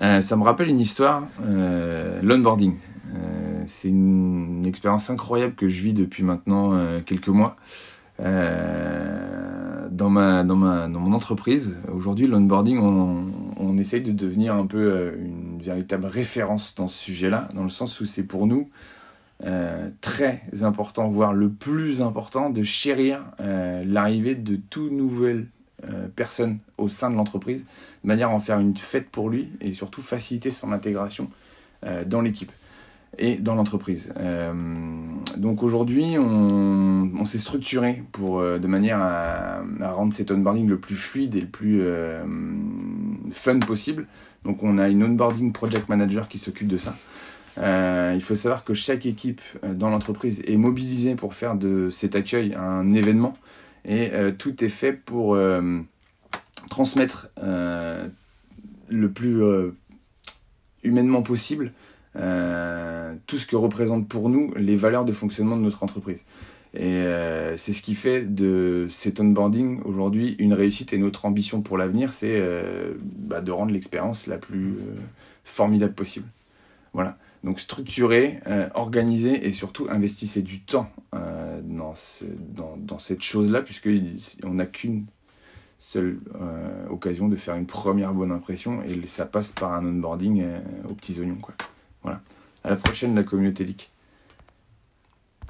ça me rappelle une histoire, l'onboarding. c'est une, expérience incroyable que je vis depuis maintenant quelques mois. dans, ma, dans, ma, dans mon entreprise, aujourd'hui, l'onboarding, on, on essaye de devenir un peu une véritable référence dans ce sujet-là, dans le sens où c'est pour nous euh, très important, voire le plus important, de chérir euh, l'arrivée de toutes nouvelles euh, personnes au sein de l'entreprise, de manière à en faire une fête pour lui et surtout faciliter son intégration dans l'équipe et dans l'entreprise. donc aujourd'hui, on, s'est structuré pour, de manière à, rendre cet onboarding le plus fluide et le plus fun possible. Donc on a une onboarding project manager qui s'occupe de ça. Euh, il faut savoir que chaque équipe euh, dans l'entreprise est mobilisée pour faire de cet accueil un événement et euh, tout est fait pour transmettre le plus humainement possible tout ce que représentent pour nous les valeurs de fonctionnement de notre entreprise. Et c'est ce qui fait de cet onboarding aujourd'hui une réussite et notre ambition pour l'avenir, c'est bah, de rendre l'expérience la plus formidable possible. Voilà. Donc structurer, euh, organiser et surtout investissez du temps euh, dans, cette chose-là, puisqu'on n'a qu'une seule euh, occasion de faire une première bonne impression et ça passe par un onboarding aux petits oignons. Quoi. Voilà. À la prochaine, la communauté leak.